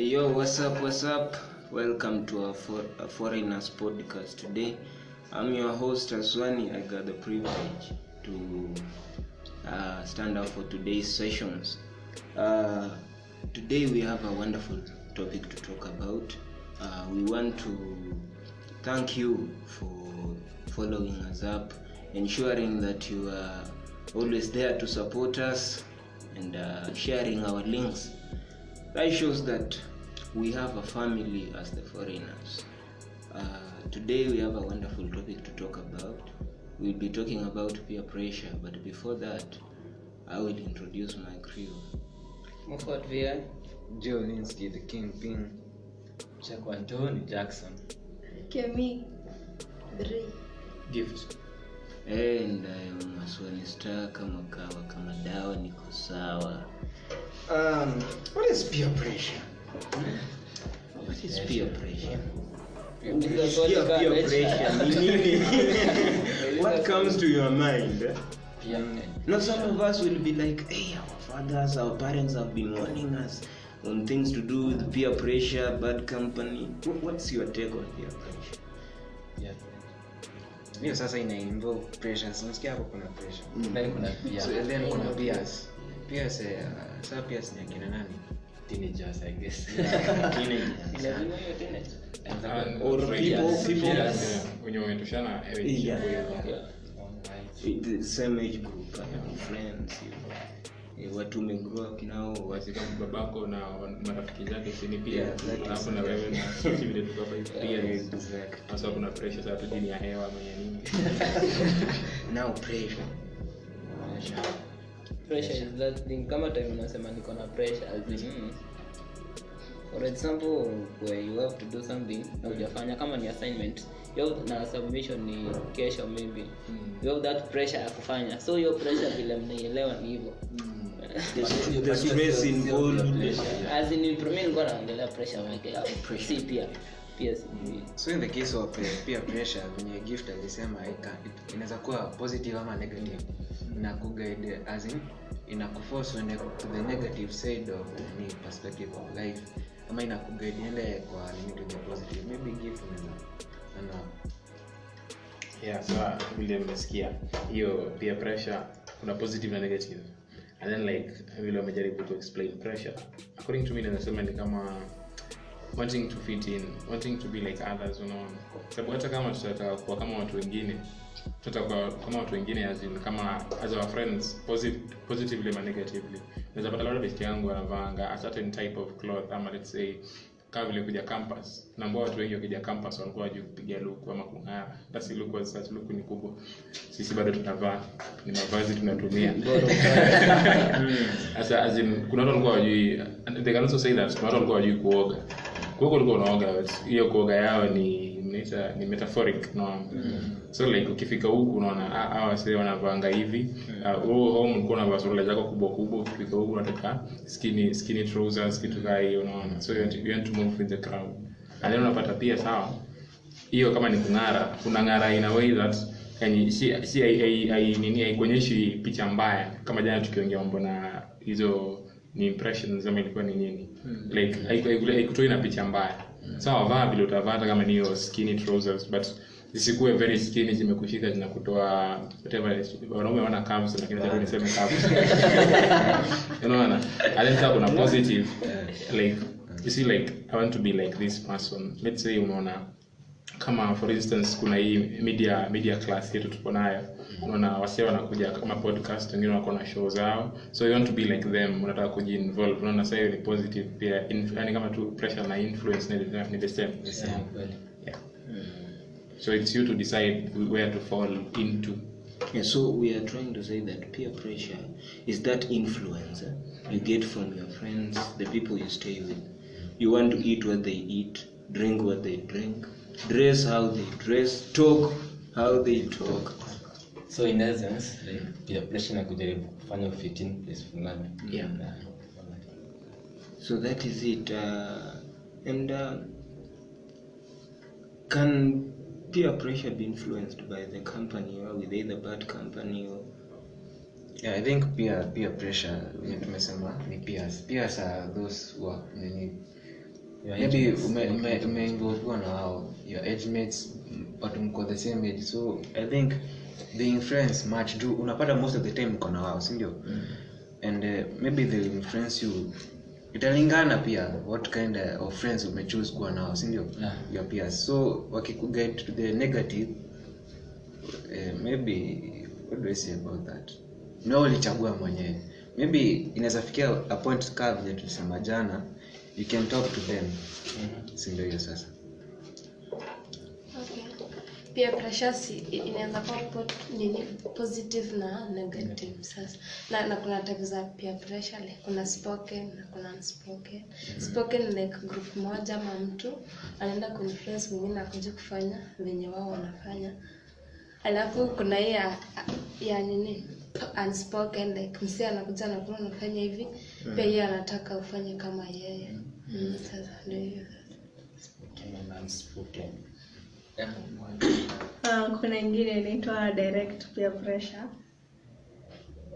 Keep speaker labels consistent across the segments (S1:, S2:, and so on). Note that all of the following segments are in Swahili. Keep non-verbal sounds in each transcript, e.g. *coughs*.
S1: Hey, yo, what's up? What's up? Welcome to our, for, our Foreigners podcast. Today, I'm your host Aswani. I got the privilege to uh, stand up for today's sessions. Uh, today, we have a wonderful topic to talk about. Uh, we want to thank you for following us up, ensuring that you are always there to support us and uh, sharing our links that shows that we have a family as the foreigners. Uh, today we have a wonderful topic to talk about. We'll be talking about peer pressure, but before that, I will introduce my crew.
S2: Mufat VI,
S3: Joe Linsky, the kingpin.
S2: Jack Antoni Jackson.
S4: Kemi, Dre.
S2: Gift.
S1: And I am Aswani Star kama kawa kama dawa niko sawa.
S3: Um, what is peer pressure?
S1: What is peer pressure? Peer, nini? What comes to your mind?
S2: Yeah.
S1: Now some of us will be like, hey, our fathers, our parents have been warning us on things to do with peer pressure, bad company. What's your take on peer pressure?
S2: Yeah.
S3: hiyo sasa ina involve pressures nasikia hapo kuna pressure
S2: Then kuna pia
S3: so, then kuna peers peers eh, uh, saa peers ni akina nani
S2: teenagers, I guess.
S1: Teenagers. *laughs* Or people, people
S2: Yes.
S5: wenye wametoshana
S1: Yeah.
S2: Yeah.
S1: with the same age group, uh, friends, you know. Eh, watu umegrow up nao, watu
S5: babako na marafiki zake chini pia
S3: Yeah,
S5: alafu na wewe na vile pia *laughs* hasa kuna pressure za tujini ya hewa ama ya nini *laughs*
S1: now pressure.
S2: Pressure is that thing. kama time unasema niko na pressure as mm, for example where you have to do something na hujafanya kama ni assignment you have, na submission ni kesho maybe. You have that pressure ya kufanya. So hiyo pressure vile mnaielewa ni hivyo. Mimi nilikuwa naongelea pressure wake
S1: Pressure.
S2: si pia pia si
S3: so in the case of uh, peer pressure venye gift alisema inaweza kuwa positive ama negative. Na kuguide as in inakuforce uende to the negative side of ni perspective of life. Ama inakuguide ende kwa the positive. Maybe gift unaweza ana.
S5: Yeah so vile mmesikia hiyo peer pressure kuna positive na negative. And then like vile wamejaribu to explain pressure. According to me nasema ni kama wanting to fit in wanting to be like others unaona? Sababu hata kama tutataka kuwa kama watu wengine tutakuwa kama watu wengine as in kama as our friends positive, positively ama negatively. Naweza pata labda besti yangu anavaanga a certain type of cloth ama let's say kama vile kuja campus. Naambia watu wengi wakija campus walikuwa wajui kupiga luku ama kung'ara hata si luku as such, luku ni kubwa. Sisi bado tunavaa ni mavazi tunatumia. *laughs* Sasa as in kuna watu walikuwa wajui they can also say that kuna watu walikuwa wajui kuoga hiyo ulikuwa unaoga hiyo kuoga yao ni naita ni metaphoric no so like ukifika huku unaona ah, hawa sasa wanavanga hivi. Uh, wewe home ulikuwa unavaa suruali zako kubwa kubwa ukifika huku unataka skinny skinny trousers kitu kaa hiyo unaona? So you want, you want to move with the crowd. And then unapata pia sawa hiyo kama ni kung'ara unang'ara in a way that yani si, si ai hai- nini haikuonyeshi picha mbaya kama jana tukiongea mambo na hizo ni impression zama ilikuwa ni nini? Like haiku- haiku- haikutoi na picha mbaya. Sawa vaa vile utavaa hata kama ni hiyo skinny trousers but zisikuwe very skinny zimekushika zinakutoa whatever wanaume wana curves lakini sasa niseme curves *laughs* unaona? And kuna positive. Like you see like i want to be like this person. Let's say unaona kama for instance kuna hii media media class yetu tuko nayo. Unaona wasia wanakuja kama podcast wengine wako na show zao. So you want to be like them unataka kujiinvolve. Unaona sasa hiyo ni positive pia yani kama tu pressure na influence ni, ni the same. Yeah. so it's you to decide where to fall into.
S1: Yeah, so we are trying to say that peer pressure is that influence you get from your friends, the people you stay with. You want to eat what they eat, drink what they drink, dress how they dress, talk how they talk.
S6: so in essence like, peer pressure na kujaribu kufanya ufit in place fulani
S1: Yeah. So that is it. Uh, and uh, can peer pressure be influenced by the company or with either bad company or
S3: yeah, i think peer peer pressure tumesema ni peers peers are those who are maybe
S6: age
S3: ume- ume- na wao your age mates mko the same age so i think the influence much do unapata most of the time mko na wao sindio and uh, maybe they influence you. Italingana pia what kind of friends umechoose kuwa nao sindio
S6: Yeah.
S3: your peers so wakikuguide to the negative uh, maybe what do I say about that? Nao ulichagua mwenyewe. Maybe inaweza fikia a point kaa vile tulisema jana you can talk to them sindo hiyo sasa
S4: Okay. Peer pressure si inaweza kuwa nini positive na negative sasa. Na, na kuna type za peer pressure like kuna spoken na kuna unspoken. Spoken like group moja ama mtu anaenda kuinfluence mwingine akuja kufanya venye wao wanafanya. Alafu kuna hii ya, ya nini unspoken like msi anakuja nakuna unafanya hivi pia yeye anataka ufanye kama yeye. Mm, sasa ndio hiyo.
S7: Uh, kuna ingine inaitwa direct peer pressure.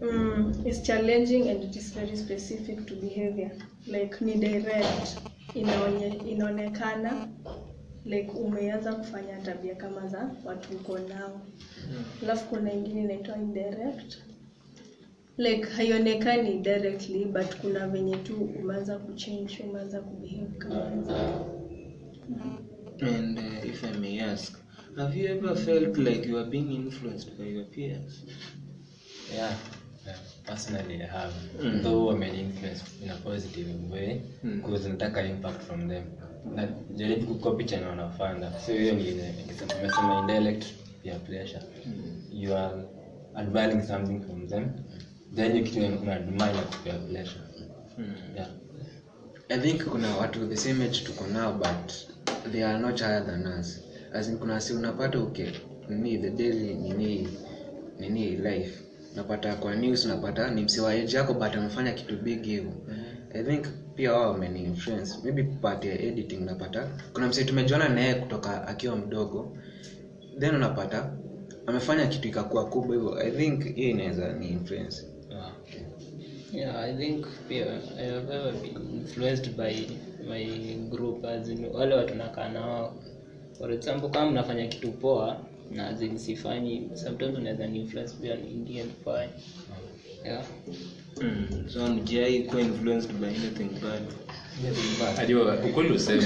S7: Mm, is challenging and it is very specific to behavior. Like ni direct. Inaonye, inaonekana like umeanza kufanya tabia kama za watu uko nao. Alafu kuna ingine inaitwa indirect like haionekani directly but kuna venye tu umeanza kuchange umeanza kubehave kama.
S1: And uh, if I may ask, have you ever felt like you are being influenced by your peers?
S6: Yeah, personally I have. Though I'm an influence in a positive way, because nataka impact from them. Na jaribu kukopi chenye wanafanya. So hiyo ni ile indirect peer pressure. You are admiring something from them. Then hiyo kitu una admire na peer pressure. Yeah.
S3: i think kuna watu the same age tuko nao but they are not higher than us. As in kuna si unapata uke nini the daily nini nini life. Napata kwa news napata ni msi wa age yako but amefanya kitu big hivyo i think pia wao wameni influence. Maybe part ya editing napata kuna msi tumejiona naye kutoka akiwa mdogo. Then unapata amefanya kitu ikakuwa kubwa hivyo i think hiyo inaweza ni influence
S6: Yeah.
S2: I think pia I have been influenced by my group as in wale watu nakaa nao. For example, kama mnafanya kitu poa na as in sifanyi, sometimes unaweza ni influence pia niingie nifanye. Yeah.
S1: Mm. So mjai kuwa influenced by anything bad.
S5: Ajua ukweli useme. *laughs*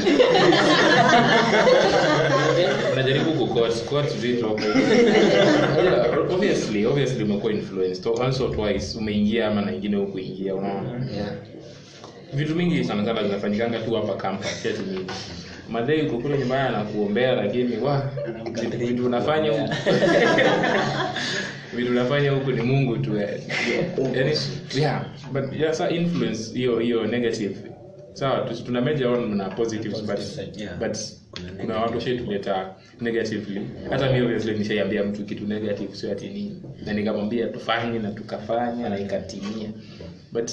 S5: Unajaribu kuquote vitu *laughs* Obviously, obviously umekuwa influenced. Once or twice umeingia ama na ingine hukuingia, unaona?
S6: Yeah.
S5: Vitu mingi sana sana zinafanyikanga tu hapa campus ni madhei uko nyumbani anakuombea lakini wa vitu- unafanya huku *laughs* vitu unafanya huku ni Mungu tu eh. Yaani, yeah but yeah influence hiyo hiyo negative sawa so, tuna major on na positives but
S3: Yeah.
S5: but kuna watu shaituleta negatively. Hata mi obviously nishaiambia mtu kitu negative sio ati nini. Na nikamwambia tufanye na tukafanya na ikatimia. But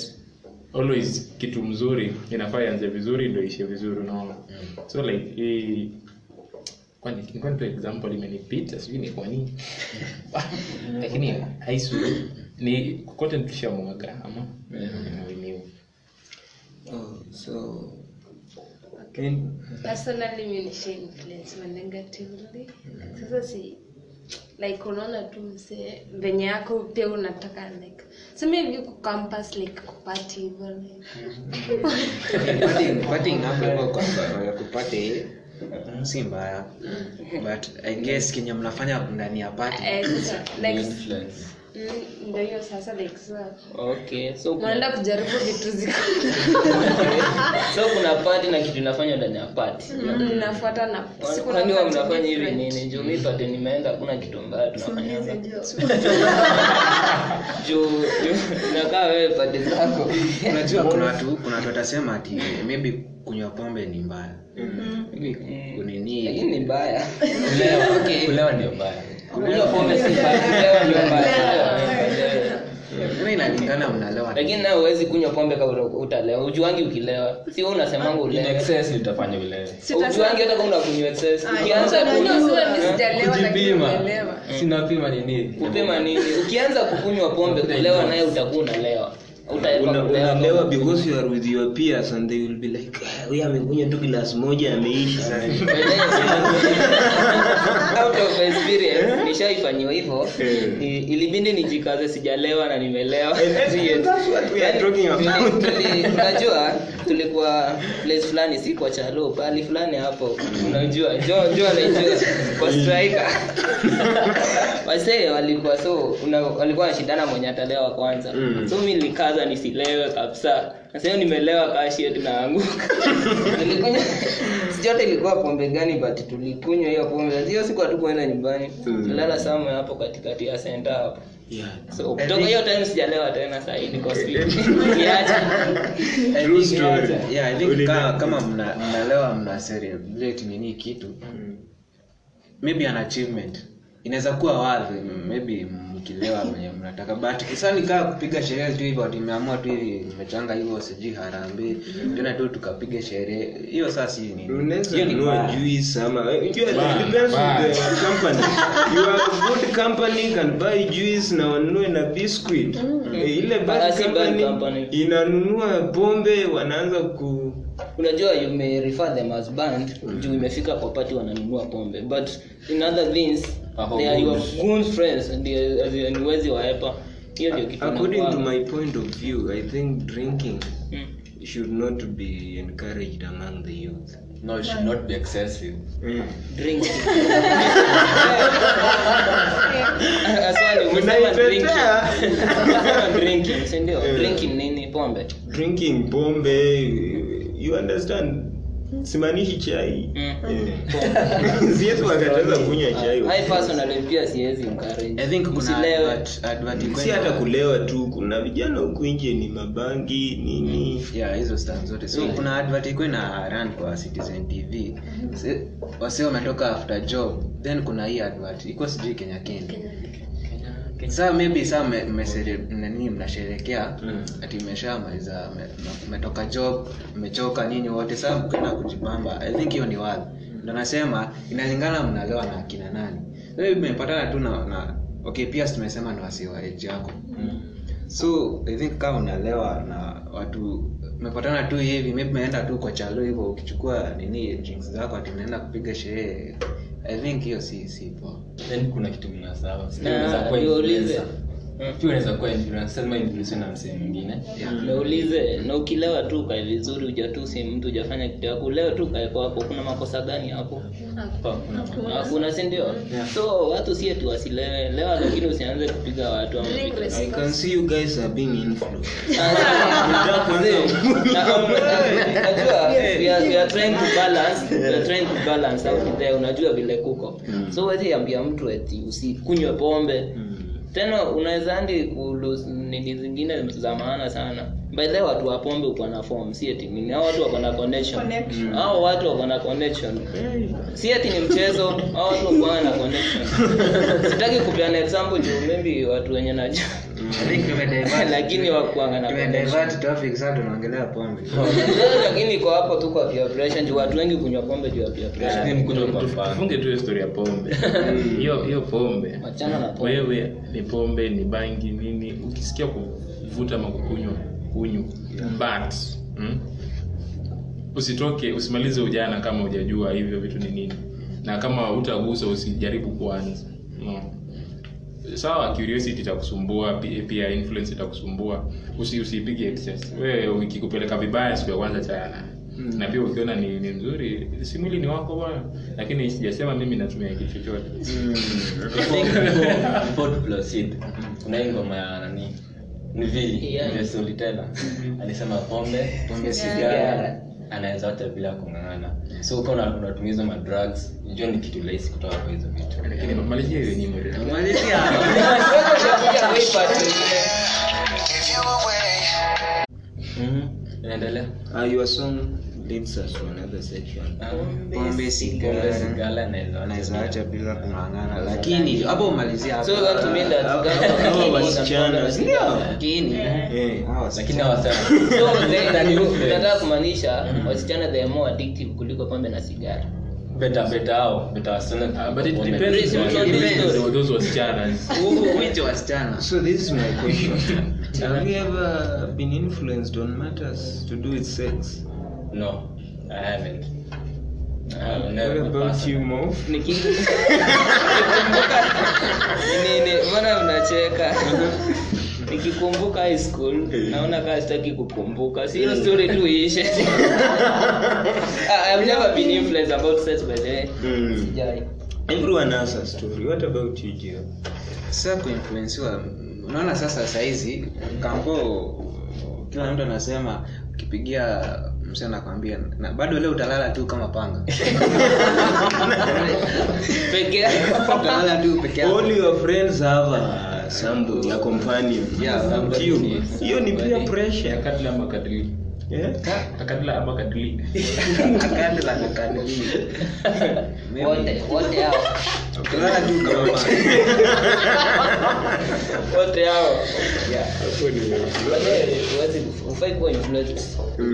S5: always kitu mzuri inafaa ianze vizuri ndo ishe vizuri unaona? So like hii kwani example imenipita sijui ni kwa nini. *laughs* Lakini haisu ni kote tushamwaga ama? Inawiniwa
S1: Oh, so okay.
S4: personally mi nisha influence negatively. Sasa si like unaona tu mse venye yako pia unataka like sema hivi ku campus like kupati hivyo *laughs* kupati
S3: partying hapo hivyo kwamba kupati si mbaya. But i guess kenye mnafanya ndani ya party
S4: eh, like
S6: influence.
S4: Ndio hiyo sasa
S2: Okay, so kuna,
S4: unaenda kujaribu vitu ziko
S2: so kuna party na kitu inafanywa ndani ya party.
S4: inafuata na
S2: Kwani huwa mnafanya hivi nini? Juu mi party nimeenda hakuna kitu mbaya tunafanya. *laughs* Juu nakaa wewe party zako. *laughs*
S3: unajua kuna watu kuna watu watasema ati maybe kunywa pombe ni mbaya Maybe kunini
S2: ni mbaya. *laughs*
S6: Kulewa, kulewa ndio mbaya.
S2: Kunywa pombe si mbaya,
S3: inalingana
S2: Lakini nawe huwezi kunywa pombe kama utalewa. Ujuangi ukilewa. Si wewe unasemanga
S6: In
S2: ulewe.
S6: excess utafanya ulewe.
S2: Ujuangi hata kama unakunywa. Ukianza
S4: Unajua
S2: kunywa
S4: sura mimi sijalewa lakini
S6: Kujipima. Sinapima ni nini?
S2: kupima nini? Ukianza kukunywa pombe kulewa naye utakuwa unalewa. Utaepa
S1: Una-
S2: kulewa
S1: unalewa
S2: kama-
S1: because you are with your peers and they will be like "Ah, huyu amekunywa tu glass moja ameisha. *laughs* *laughs*
S2: Out of experience nishaifanyiwa hivyo. I- ilibidi nijikaze sijalewa na nimelewa.
S1: That's what we are talking about.
S2: Tuli- tuli- unajua tulikuwa place fulani si kwa chalo pali fulani hapo. Unajua jo jo naijua. Kwa striker. *laughs* Wasee walikuwa so una, walikuwa wanashindana mwenye atalewa kwanza.
S1: Mm.
S2: so mi nilikaza nisilewe kabisa. Nasema nimelewa kashio tunaanguka tulikunywa *laughs* sijote ilikuwa pombe gani but tulikunywa hiyo pombe. Hiyo siku hatukuenda nyumbani. Tulala samwe hapo katikati ya senta hapo.
S1: Yeah.
S2: so kutoka hiyo time sijalewa tena sahii niko *laughs*
S3: yeah, kama, kama mna- mnalewa mna celebrate nini kitu? Maybe an achievement inaweza kuwa wadhi maybe mkilewa mwenye mnataka but kisani kaa kupiga sherehe tu hivyo ati tu hivi nimechanga hivyo sijui harambee tena tu tukapiga sherehe. Hiyo saa si nini? Hiyo ni
S1: juice ama unajua
S5: Bad,
S1: depends on the company. You are a good company can buy juice na wanunue na biscuit. Eh, ile bad
S2: Ah,
S1: company
S2: company.
S1: inanunua pombe wanaanza ku
S2: unajua you may refer them as band juu imefika kwa party wananunua pombe. But in other things they are your
S6: goons
S2: friends. ndio ndio ni wezi waepa hiyo ndio kitu
S1: according to my point of view i think drinking
S2: Mm.
S1: should not be encouraged among the youth.
S6: No it should not be excessive.
S2: Drink Aswali, umesema drinking. *laughs* Drinking si ndio? Drinking nini? Pombe.
S1: Drinking pombe you understand simaanishi chai.
S2: Mm.
S1: Eh. *laughs* *laughs* siwezi wakataza kunywa chai.
S2: I personally pia siwezi encourage.
S3: I think kuna
S2: Usilewe.
S3: advert, advert iko
S1: si
S3: ina-
S1: hata kulewa tu kuna vijana huku nje ni mabangi nini.
S3: Yeah hizo zote. So kuna advert ikwe na run kwa citizen tv Se- wase wametoka after job then kuna hii advert. Iko sijui kenya kendi saa maybe me- mnasherekea ati mmeshamaliza me- mmetoka job mmechoka nini wote saa mkenda kujipamba i think hiyo ni wadhi ndo nasema inalingana mnalewa na akina nani. Mepatana tu na, na okay pia tumesema ni wasiwaeji yako. So i think kama unalewa na watu umepatana tu hivi maybe umeenda tu kwa chalo hivyo ukichukua nini drinks zako ati unaenda kupiga sherehe i think hiyo si si poa.
S6: Then kuna kitu mnasahau. Sijui
S2: kwa
S6: unaweza
S2: Mm.
S6: pia unaweza kuwa influencer influencer na msee mwingine.
S2: Naulize na ukilewa tu ukae vizuri hujatusi mtu hujafanya kitu yako. Leo tu ukae kwako kuna makosa gani hapo? Hakuna. Si ndio? So watu sie tu wasilewe. Lewa lakini usianze kupiga watu ama
S1: i can see you guys are being influenced. *laughs*
S2: Unajua we are, we are trying to balance we are trying to balance out there. Unajua vile kuko. So huwezi ambia mtu eti usikunywe pombe tena unaweza andi nini zingine za maana sana. By the watu wa pombe uko na form si eti nini hao watu wako na connection.
S7: Connection.
S2: hao watu wako na connection. Si eti ni mchezo hao watu wako na connection. *laughs* Sitaki kupeana example juu maybe watu wenye najua lakini wakuanga na connection.
S3: tumedivert topic sasa tunaongelea pombe. *laughs*
S2: Lakini iko hapo tu kwa peer pressure juu watu wengi kunywa pombe juu ya peer pressure.
S6: Kwa
S5: tu hiyo story ya pombe. *laughs* Hiyo hiyo pombe.
S2: Wachana na pombe.
S5: Wewe ni pombe ni bangi nini. Ukisikia kuvuta ama kukunywa kunywa. But mm, usitoke usimalize ujana kama hujajua hivyo vitu ni nini. Na kama utagusa usijaribu kuanza. No. Sawa curiosity itakusumbua pia influence itakusumbua. Usi usipige excess. Wewe ikikupeleka vibaya siku ya kwanza chana. Na pia ukiona ni, ni mzuri si mwili ni wako bwana. Lakini sijasema mimi natumia kitu chochote.
S6: I think before- before to proceed, kuna hii ngoma ya nani? Nivili
S2: Yeah.
S6: solitela alisema pombe
S3: Pombe,
S6: sigara. anaweza hata bila kung'ang'ana so uka unatumiza ma drugs. Jua ni kitu rahisi kutoka kwa hizo vitu.
S5: Lakini malizia hiyo nyimbo
S3: malizia *laughs*
S6: Mhm. inaendelea
S1: uh, your song to another section
S3: pombe
S6: pombe
S3: sigara acha bila kung'ang'ana lakini hapo umalizia
S2: so you want to mean that
S1: Hawa wasichana. Ndio.
S3: Lakini
S1: Eh.
S3: hawa
S6: lakini hawasema *laughs*
S2: so then nataka kumaanisha wasichana they are more addictive kuliko pombe na sigara.
S6: Better better hao better wasichana
S5: Uh, but it depends on those- those wasichana. *laughs*
S3: Wicho wasichana?
S1: So this is my question. *laughs* Have you ever been influenced on matters to do with sex
S6: no i haven't. I
S1: what about you Mof?
S2: Nikikumbuka. Mbona unacheka? Nikikumbuka high school naona kaa sitaki kukumbuka. Si hiyo story tu iishe. *laughs* I've never been influenced about sex by the way.
S1: Mm.
S2: Sijai.
S1: everyone has a story. What about you Gio?
S3: sasa kuinfluensiwa unaona sasa saizi kampo kila mtu anasema ukipigia msi anakwambia na bado leo utalala tu kama panga.
S2: Peke yako
S3: utalala tu peke yako.
S1: All your friends have a somebody a companion
S3: Yeah,
S1: hiyo ni pia pressure.
S5: Akadla ama
S1: yeah?
S5: ama kadli
S3: akadla na kadili
S2: wote wote hao
S3: utalala tu kama panga
S2: wote hao Baadaye huwezi hufai kuwa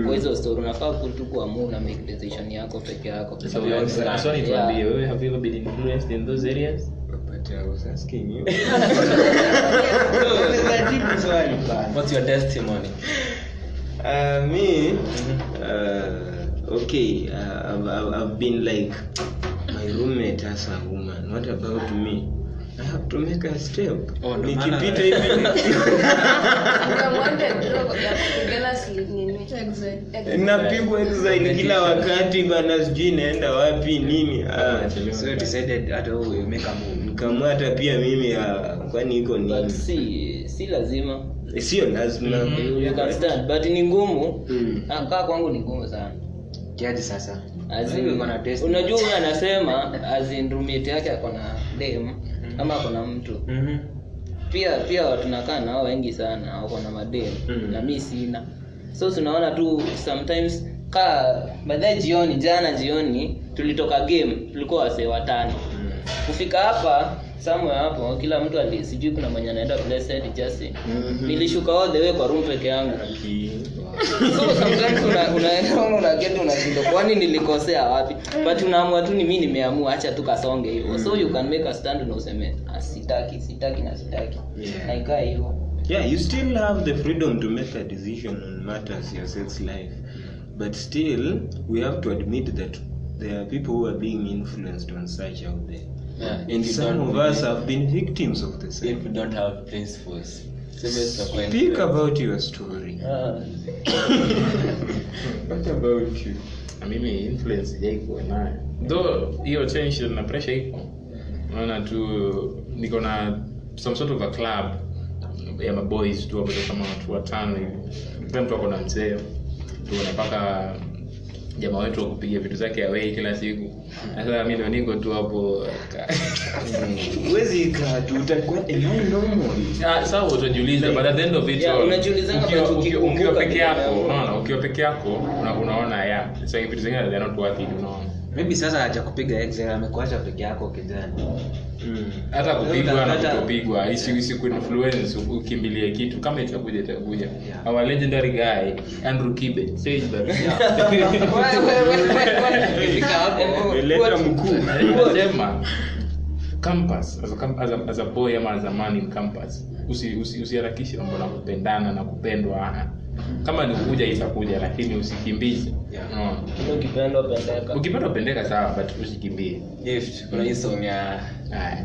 S2: kwa hizo story unafaa tu kuamua una make decision yako peke yako
S5: uh,
S1: I was asking you
S6: what's your testimony
S1: Uh, me, uh, okay, uh, I've, I've, I've been like my roommate as a woman. What about me? I have to make a step.
S3: Oh, no,
S1: Nikipita hivi napigwa exile kila wakati bana, sijui naenda wapi nini. Ah,
S3: so decided hata wewe make a move
S1: nikamua pia mimi ah, kwani iko
S2: but
S1: nini?
S2: si si lazima
S1: Sio lazima.
S2: you can stand but ni ngumu.
S1: Mm.
S2: Kaa kwangu ni ngumu sana.
S3: Kiaji sasa.
S2: Unajua huyu anasema as in akona yake ako na dem ama ako na mtu.
S3: Mhm.
S2: pia pia tunakaa nao wengi sana wako na madem
S1: Mm.
S2: na mi sina. So tunaona tu sometimes kaa baadaye jioni jana jioni tulitoka game tulikuwa wasee watano. Kufika hapa somewhere hapo kila mtu ali sijui kuna mwenye anaenda blessed just nilishuka all the way kwa room peke yangu. So sometimes una- unaenda unaketi unashindwa kwani nilikosea wapi? But unaamua tu ni mimi nimeamua acha tu kasonge hivyo. So you can make a stand na useme "Ah, sitaki sitaki na sitaki.
S1: Yeah.
S2: na hivyo.
S1: Yeah, you still have the freedom to make a decision on matters your sex life, but still we have to admit that there are people who are being influenced on such out there,
S6: Yeah,
S1: and some of
S6: us
S1: us have been victims of the
S6: if you don't have principles
S1: Speak about your story.
S6: Ah, *coughs*
S1: What about you?
S5: mimi influence sijaikuwa nayo. Though hiyo tension na pressure iko. Unaona tu niko na some sort of a club ya maboys tu ambazo kama watu watano hivi. Kila mtu ako na mzee. Tunapaka jamaa wetu wakupiga vitu zake awei kila siku. Sasa mi ndo niko tu hapo.
S1: Am I normal?
S5: Ah, sawa utajiuliza but at the end of it
S2: Yeah,
S5: all,
S2: unajiulizanga
S5: ukiwa- peke yako unaona ukiwa peke yako unaona ya so vitu zingine they're not worth it unaona
S3: maybe sasa hajakupiga excel amekuacha peke yako kijana.
S5: Hata kupigwa na kutopigwa isi isikuinfluence ukimbilie kitu kama itakuja itakuja
S3: Yeah.
S5: our legendary guy andrew kibe. Sage but
S1: mkuu.
S5: campus. As a, as a, as a boy ama as a man in campus usi- usi- mambo na kupendana na kupendwa. Kama ni kuja itakuja lakini usikimbize.
S3: Yeah.
S2: Pendeka
S5: ukipenda upendeka sawa but usikimbie.
S6: Gift kuna hii song ya
S5: Haya.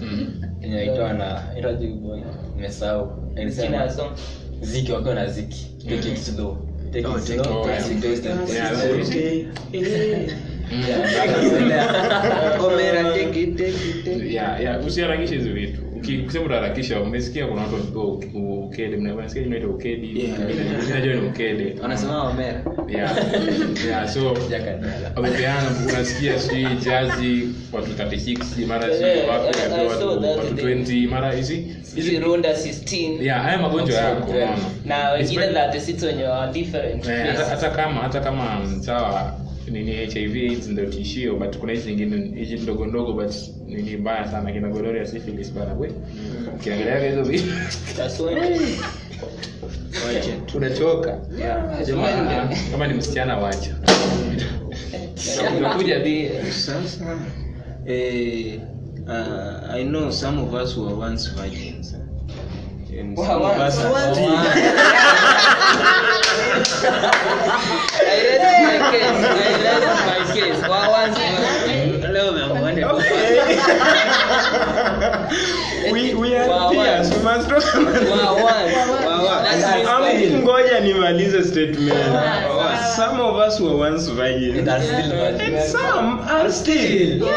S5: Mm.
S6: yenye inaitwa na inaitwa boy. Nimesahau. Inasema
S2: song?
S6: Ziki wakiwa na ziki. Take it slow. Take it *laughs*
S3: take
S5: it *laughs*
S6: take it
S5: usiharakishe hizi vitu Ukisema utaharakisha umesikia kuna watu wanapewa uke- ukede mnasikia inaitwa ukedi. Najua ni ukede *laughs*
S3: wanasema
S5: wamera. So wamepeana unasikia sijui jazi watu 36 mara sijui wapi watu
S2: that
S5: watu
S2: today.
S5: 20 mara hizi
S2: hizi runda 16
S5: yeah haya magonjwa yako
S2: na wengine 36 wenye wa different
S5: hata, kama hata kama sawa nini hiv aids ndio tishio but kuna hizi zingine hizi ndogo ndogo but nini mbaya sana kina gonoria syphilis bana we. Ukiangalia hizo vitu unachoka kama ni msichana wacha. Unakuja bi.
S1: Sasa, eh, uh, I know some of us were once virgins. and some of us are *laughs* we we are
S2: Wow,
S1: peers we must talk about
S2: wa once. That's
S1: Am-
S2: freestyle.
S1: ngoja nimalize statement some of us were once virgins and some are still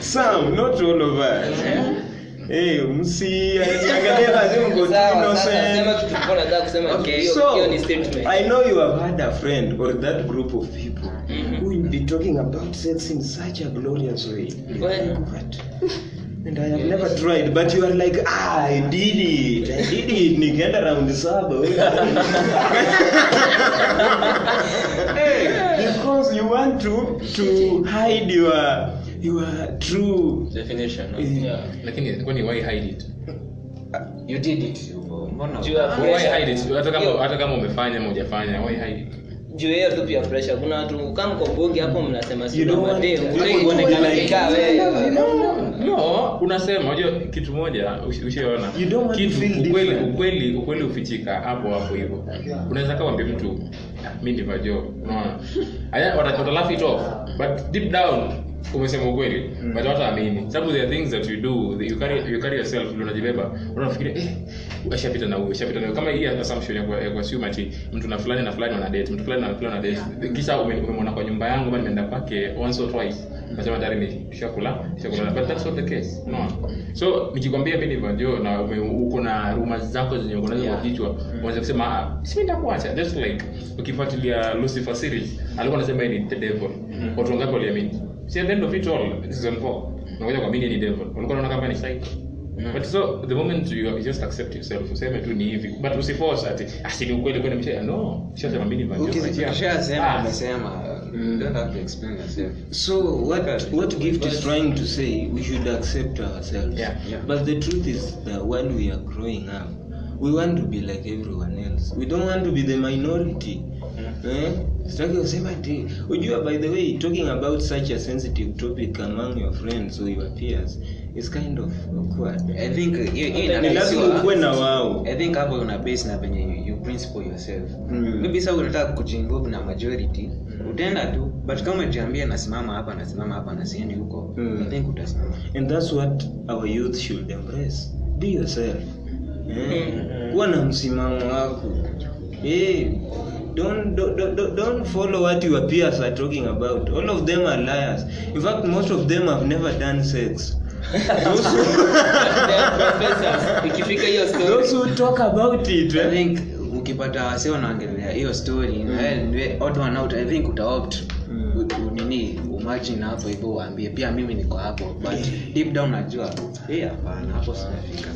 S1: some not all of us hey msiangalie lazima *laughs* mko too
S2: Sawa, sasa sema
S1: innocent
S2: kitu tulikuwa nataka kusema
S1: Okay,
S2: hiyo
S1: so
S2: hiyo ni statement.
S1: I know you have had a friend or that group of people who will be talking about sex in such a glorious way.
S2: Well, *laughs*
S1: and I have never tried, but you are like, ah, I did it, I did it. Nikaenda round saba. *laughs* hey, because you want to to hide your your true.
S6: Definition, no?
S1: Yeah.
S5: lakini kwani why hide it?
S3: You did it
S5: hata kama umefanya ama hujafanya why hide it?
S2: Juu hiyo tu pia pressure. Kuna watu kama mkombogi hapo mnasema
S5: no unasema. Unajua kitu moja ushaona ukweli ukweli ukweli ufichika hapo hapo hivyo unaweza kaa wambia mtu "Ah, mi ndivyo jo unaona? Watalaugh it off. But deep down umesema ukweli but wataamini sababu there are things that you do that you carry, you carry yourself ndio unajibeba. Unafikiria eh ashapita na huyo ashapita na huyo kama hii assumption ya kwa- ya kuassume ati mtu na fulani na fulani wana date mtu fulani na fulani wana date. Kisha ume- umemwona kwa nyumba yangu ama nimeenda kwake once or twice. Nasema tayari ni tushakula tushakula but that's not the case unaona so nikikwambia mimi ndio ndio na uko na rumors zako zenye uko nazo kwa kichwa unaweza kusema ah si mimi nitakuacha just like ukifuatilia Lucifer series alikuwa anasema ni the devil. Watu wangapi waliamini si at the end of it all season 4 unakuja kuamini ni devil walikuwa unaona kama ni psycho but so the moment you, you just accept yourself useme tu ni hivi but usiforce ati asi ni ukweli kwani msha no ushasema mimi ni
S3: ukishasema
S5: Ah.
S3: umesema you don't have to explain yourself
S1: So what what gift is trying to say? We should accept ourselves.
S5: Yeah,
S3: yeah.
S1: But the truth is that while we are growing up, we want to be like everyone else. We don't want to be the minority. Eh? Sitaki usema ati ujua by the way talking about such a sensitive topic among your friends or your peers is kind of awkward.
S3: i think hiyo
S1: Ni lazima ukuwe na wao.
S3: i think hapo una base na penye you- principle yourself
S1: Mm.
S3: maybe sasa unataka kujinvolve na majority utaenda tu but kama ujiambia nasimama hapa nasimama hapa na siendi huko
S1: Mm.
S3: i think utasimama
S1: And that's what our youth should embrace. Be yourself. Eh? Kuwa na msimamo wako. Eh, don't, don't, don't, don't follow what your peers are talking about. All of them are liars. In fact, most of them have never done sex. *laughs* Those who,
S2: They are professors. ikifika hiyo story
S1: those who talk about it.
S3: i
S1: Eh?
S3: think ukipata wase wanaongelea hiyo story mm. odd i think utaopt
S1: Mm.
S3: nini umagine hapo hivyo uambie pia mimi niko hapo but deep down najua eh hapana hapo sijafika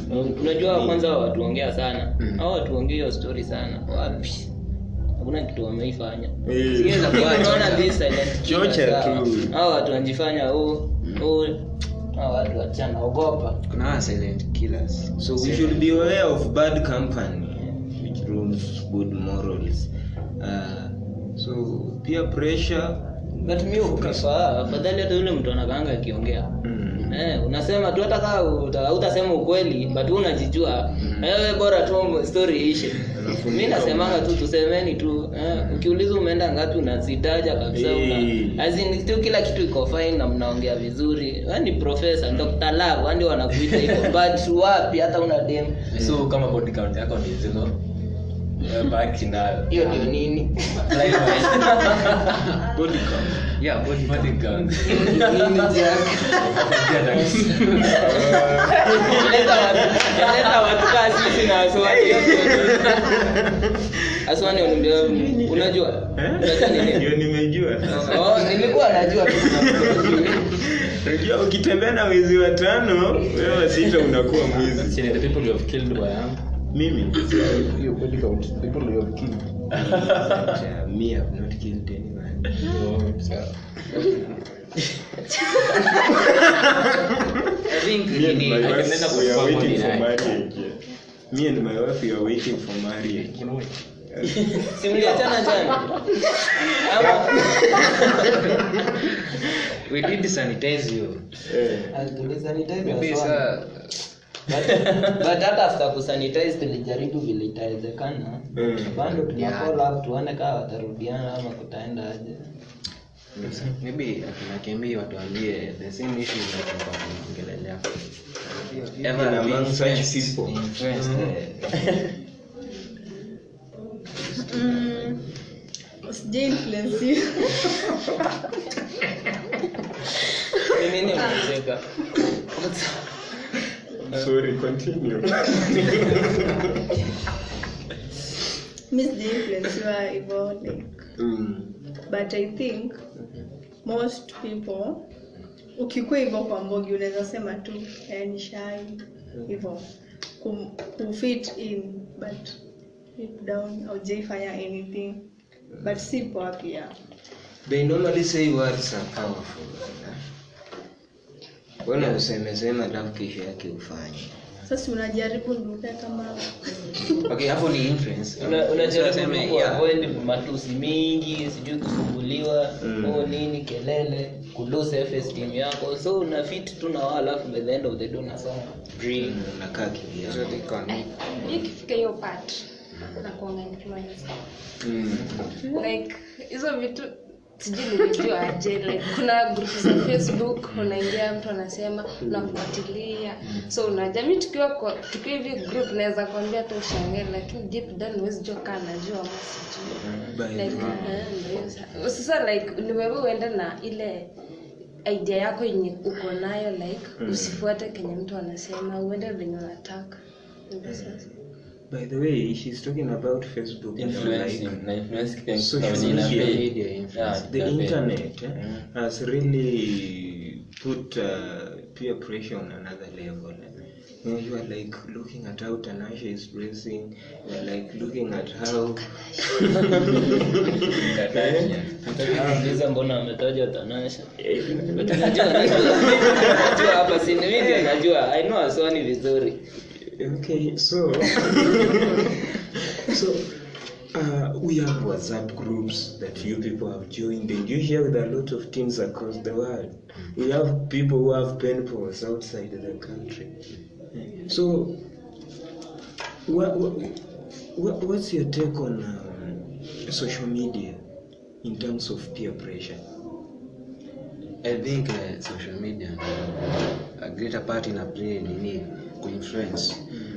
S2: unajua kwanza watuongea sana
S3: Mm.
S2: au watuongea hiyo story sana wapi hakuna kitu wameifanya.
S1: Eh.
S2: Unaona *laughs* hao watu wanajifanya hao watu wachanaogopa
S3: kuna silent killers.
S1: So we should be aware of bad company, which ruins good morals. Uh, so peer pressure.
S2: but mi ukifaa afadhali hata yule mtu anakaanga akiongea.
S1: Mm.
S2: Eh, unasema tu hata kaa utasema ukweli but unajijua. Wewe bora tu story ishe *laughs* mi nasemanga tu tusemeni tu eh, ukiuliza umeenda ngapi unazitaja kabisa una, tu kila kitu iko fine na mnaongea vizuri. Wewe ni professor Dr. Love andi wanakuita hivyo *laughs* but wapi hata una dem.
S6: So kama body count yako ni zero baki nayo
S2: hiyo ndio nini *laughs*
S1: Body
S3: yeah body
S6: body
S2: nini jack Leta watu- leta sisi na Aswani. Aswani ndio unajua unajua nini
S1: Ndio nimejua.
S2: Oh, nilikuwa najua
S1: Unajua ukitembea na mwezi watano, wewe sita unakuwa mwizi. Mimi.
S5: your body count people you have killed
S1: me have not killed anyone.
S2: I think
S1: Me and my wife, we are waiting for marriage. Me and my wife, we are waiting for marriage.
S5: Kuna way.
S2: si jana *laughs*
S3: we did sanitize you maybe sa
S2: but, but hata after kusanitize tulijaribu vile itawezekana.
S1: Mm.
S2: bado up tuone kama watarudiana ama kutaenda aje
S3: maybe akina kembi watuambie the same issue that tunaongelelea
S1: Even among such people.
S3: Influenced,
S7: Mm, sijai influence you. *laughs*
S2: Ni nini unacheka *laughs*
S1: Sorry, continue.
S7: mi sijai influensiwa hivyo like
S1: Mm.
S7: but i think most people ukikuwa hivyo kwa mbogi unaweza sema tu eh, ni hivyo. Kufit in but deep down aujaifanya anything. But si poa pia.
S1: They normally say words are powerful. Mbona useme sema alafu kesho yake ufanye?
S7: sasa unajaribu nduke kama
S3: okay hapo ni influence
S2: unajaribu kuavoid matusi mingi sijui kusumbuliwa
S1: Mm.
S2: oh nini kelele kulose self esteem yako so una fit tu na wao alafu by the end of the day unasoma dream
S1: Unakaa kivyako.
S3: So they can-
S4: ikifika hiyo part nakuanga influence.
S1: Mm.
S4: like hizo vitu sijui nilijua aje like kuna grupu za facebook unaingia mtu anasema unafuatilia. So unajami tukiwa kwa- tukiwa hivi group naweza kuambia tu ushangae lakini deep down huwezi jua kaa najua ama sijui. Like sasa ni wewe uende na ile idea yako yenye uko nayo like usifuate kenye mtu anasema uende venye unataka. Ndio sasa
S1: By the way, she's talking about Facebook.
S6: influencing
S1: Like,
S6: na influence kitu
S1: Social media,
S3: media influence.
S6: Yeah,
S1: the
S6: pay.
S1: internet eh,
S6: Mm.
S1: has really put uh, peer pressure on another level. You, know, you are like looking at how Tanasha is dressing. You are like looking at how.
S6: Kardashian. *laughs*
S2: Mbona ametaja Tanasha? Najua najua hapa si mimi najua. I know Aswani vizuri.
S1: Okay, *laughs* so *laughs* so uh, we have WhatsApp groups that you people have joined, and you share with a lot of teams across the world. We have people who have pen pals outside the country. So, what, what, what what's your take on um, social media in terms of peer pressure?
S3: I think uh, social media a greater part in a play nini kuinfluence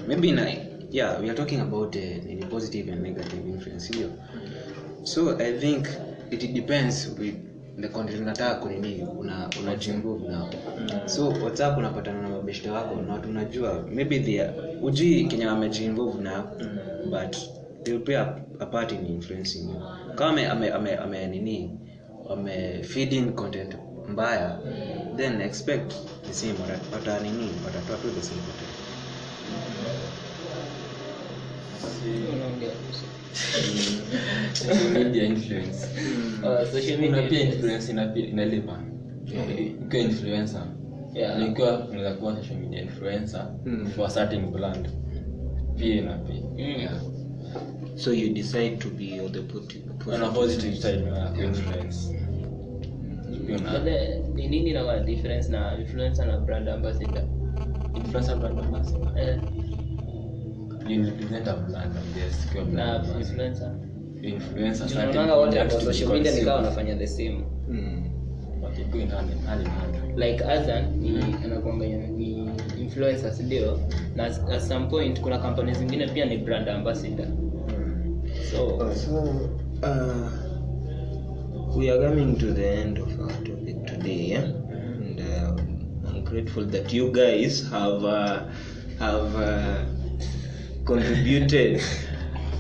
S3: maybe na yeah we are talking about uh, positive and negative influence hiyo so I think it depends with the content unataka kunini una unajinvolve nao so whatsapp unapatana na mabeshte wako na watu unajua maybe they are- hujui kenye wamejiinvolve nao but they will play a, a part in influencing you. Kama ame, ame, ame, ame nini ame feed in content mbaya then expect the same wata- wata nini watatoa tu the same content
S6: media influence.
S2: Uh, social
S6: Kuna pia influence ina- inalipa ukiwa influencer
S2: Yeah.
S6: na ukiwa unaweza kuwa social media influencer for a certain brand pia ina yeah.
S1: So you decide to be on the positive.
S6: on a positive side na kuinfluence Pia una-
S2: the- ni nini na difference na influencer na brand ambassador?
S6: influencer brand ambassador
S2: Eh,
S6: you represent a brand I guess ukiwa brand
S2: na influencer.
S6: You influence a certain
S2: Tunaonanga wote kwa social media ni wanafanya the same.
S6: Wakikuwa in hand in hand in hand.
S2: like Azan ni anakuanga ni influencer ndio na at some point kuna kampani zingine pia ni brand ambassador so
S1: So, uh, we are coming to the end of our topic today, yeah? and uh, I'm grateful that you guys have uh, have uh, contributed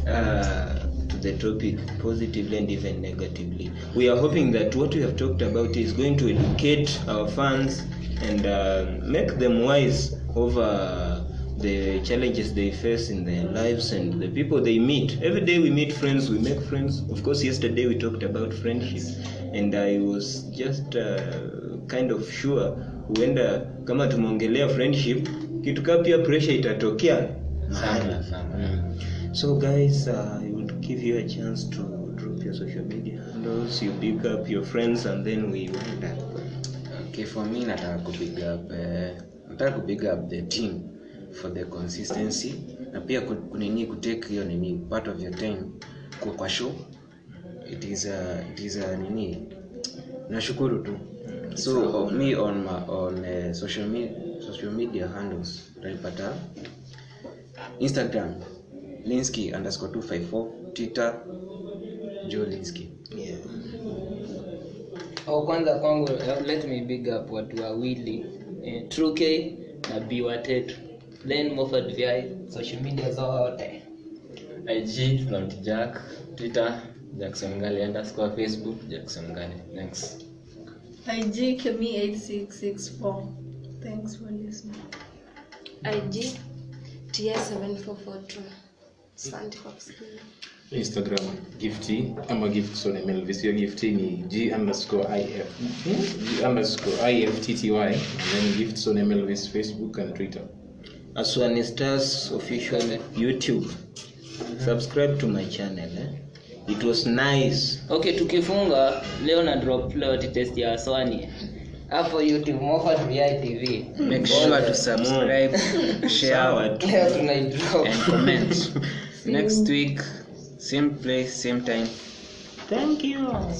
S1: uh, to the topic positively and even negatively. We are hoping that what we have talked about is going to educate our fans and uh, make them wise over the challenges they face in their lives and the people they meet. Every day we meet friends, we make friends. Of course, yesterday we talked about friendship, and I was just uh, kind of sure huenda kama tumeongelea friendship kitu pia pressure itatokea
S6: Sana, sana. mm.
S1: so guys uh, I would give you a chance to drop your social media handles you pick up your friends and then we wind up.
S3: Okay for me nataka kupig up uh, nataka kupig up the team for the consistency. Na pia kunini kutake hiyo nini part of your time kwa, kwa show. It is a, it is a nini nashukuru tu. So uh, me on my, on uh, social, me, social media handles utanipata instagram linski underscore 254 twitter jo linski yeah.
S2: au kwanza kwangu eh, let me big up watu wawili eh, truk K na b watetu len mofad vi social media zote
S6: ig Flaunt jack twitter jackson ngali underscore facebook jackson ngali thanks
S7: IG Kemi8664. Thanks for listening.
S4: IG TS7442. Asante kwa kusikiliza.
S5: instagram gifty ama gifts on mlv sio gifty ni g underscore if g underscore iftty and then gifts on mlv's facebook and twitter
S1: Aswani Stars official YouTube. Subscribe to my channel. Eh? It was nice.
S2: okay tukifunga leo na drop plot test ya swani hapo youtube mofad vi tv
S3: make sure to subscribe share
S2: leo tunaidrop.
S3: and comment. *laughs* Next week same place same time.
S1: Thank you.